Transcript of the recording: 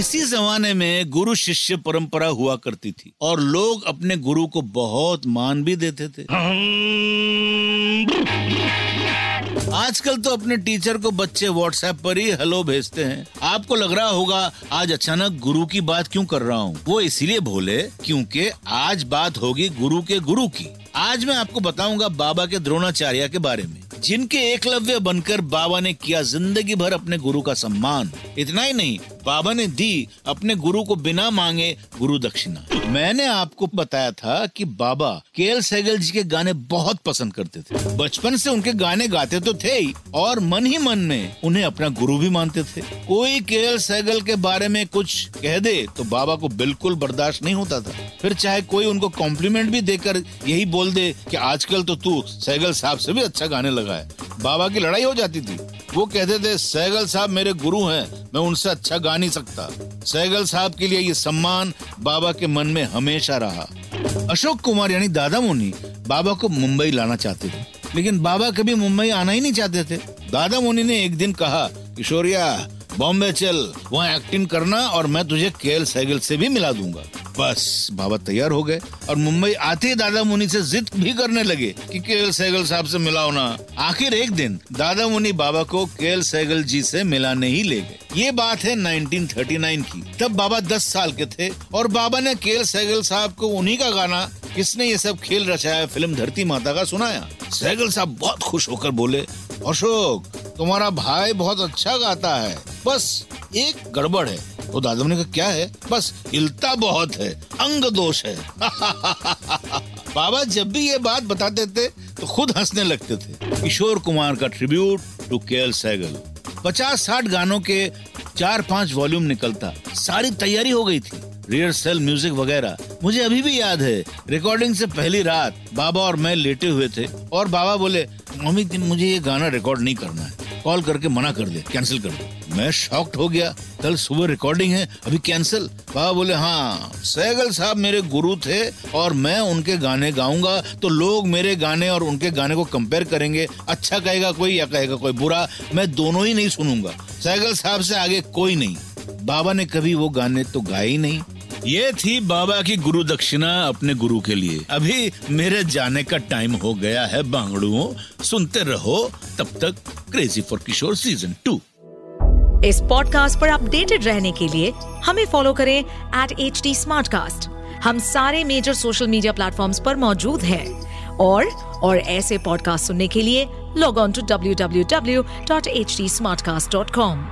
इसी जमाने में गुरु शिष्य परंपरा हुआ करती थी और लोग अपने गुरु को बहुत मान भी देते थे। आजकल तो अपने टीचर को बच्चे व्हाट्सएप पर ही हेलो भेजते हैं। आपको लग रहा होगा, आज अचानक गुरु की बात क्यों कर रहा हूँ? वो इसीलिए बोले क्योंकि आज बात होगी गुरु के गुरु की। आज मैं आपको बताऊँगा बाबा के द्रोणाचार्य के बारे में, जिनके एकलव्य बनकर बाबा ने किया ज़िंदगी भर अपने गुरु का सम्मान। इतना ही नहीं बाबा ने दी, अपने गुरु को बिना मांगे गुरु दक्षिणा। मैंने आपको बताया था कि बाबा के सहगल जी के गाने बहुत पसंद करते थे। बचपन से उनके गाने गाते तो थे ही, और मन ही मन में उन्हें अपना गुरु भी मानते थे। कोई के सहगल के बारे में कुछ कह दे तो बाबा को बिल्कुल बर्दाश्त नहीं होता था। फिर चाहे कोई उनको कॉम्प्लीमेंट भी देकर यही बोल दे कि आजकल तो तू सहगल साहब से भी अच्छा गाने लगा है बाबा की लड़ाई हो जाती थी। वो कहते थे सहगल साहब मेरे गुरु हैं मैं उनसे अच्छा गा नहीं सकता। सहगल साहब के लिए ये सम्मान बाबा के मन में हमेशा रहा। अशोक कुमार यानी दादा मोनी बाबा को मुंबई लाना चाहते थे, लेकिन बाबा कभी मुंबई आना ही नहीं चाहते थे। दादा मुनि ने एक दिन कहा, किशोरिया, बॉम्बे चल, वहाँ एक्टिंग करना और मैं तुझे केएल सहगल से भी मिला दूँगा। बस बाबा तैयार हो गए और मुंबई आते ही दादा मुनि से जिद भी करने लगे कि केएल सहगल साहब से मिलाओ ना। आखिर एक दिन दादा मुनि बाबा को केएल सहगल जी से मिलाने ही ले गए। ये बात है 1939 की। तब बाबा 10 साल के थे और बाबा ने केएल सहगल साहब को उन्हीं का गाना, किसने ये सब खेल रचाया, फ़िल्म धरती माता का सुनाया। सहगल साहब बहुत खुश होकर बोले, अशोक, तुम्हारा भाई बहुत अच्छा गाता है। बस एक गड़बड़ है। तो दादा ने कहा, क्या है? बस हिलता बहुत है, अंग दोष है. बाबा जब भी ये बात बताते थे तो खुद हंसने लगते थे। किशोर कुमार का ट्रिब्यूट टू के सहगल पचास साठ गानों के चार पाँच वॉल्यूम निकलता। सारी तैयारी हो गई थी। रिहर्सल म्यूज़िक वगैरह। मुझे अभी भी याद है रिकॉर्डिंग से पहली रात बाबा और मैं लेटे हुए थे और बाबा बोले, मम्मी मुझे ये गाना रिकॉर्ड नहीं करना है। कॉल करके मना कर दे कैंसिल कर दे। मैं शॉक्ड हो गया। कल सुबह रिकॉर्डिंग है, अभी कैंसिल बाबा बोले हाँ सहगल साहब मेरे गुरु थे और मैं उनके गाने गाऊँगा तो लोग मेरे गाने और उनके गाने को कंपेयर करेंगे। अच्छा कहेगा कोई या कहेगा कोई बुरा, मैं दोनों ही नहीं सुनूँगा। सहगल साहब से आगे कोई नहीं। बाबा ने कभी वो गाने तो गाए ही नहीं। ये थी बाबा की गुरु दक्षिणा अपने गुरु के लिए। अभी मेरे जाने का टाइम हो गया है बांगड़ुओं। सुनते रहो, तब तक crazy for Kishore season two इस पॉडकास्ट पर अपडेटेड रहने के लिए हमें फॉलो करें एट एच टी हम सारे मेजर सोशल मीडिया प्लेटफॉर्म पर मौजूद हैं। और और ऐसे पॉडकास्ट सुनने के लिए log on to W W W dot H D Smartcast dot com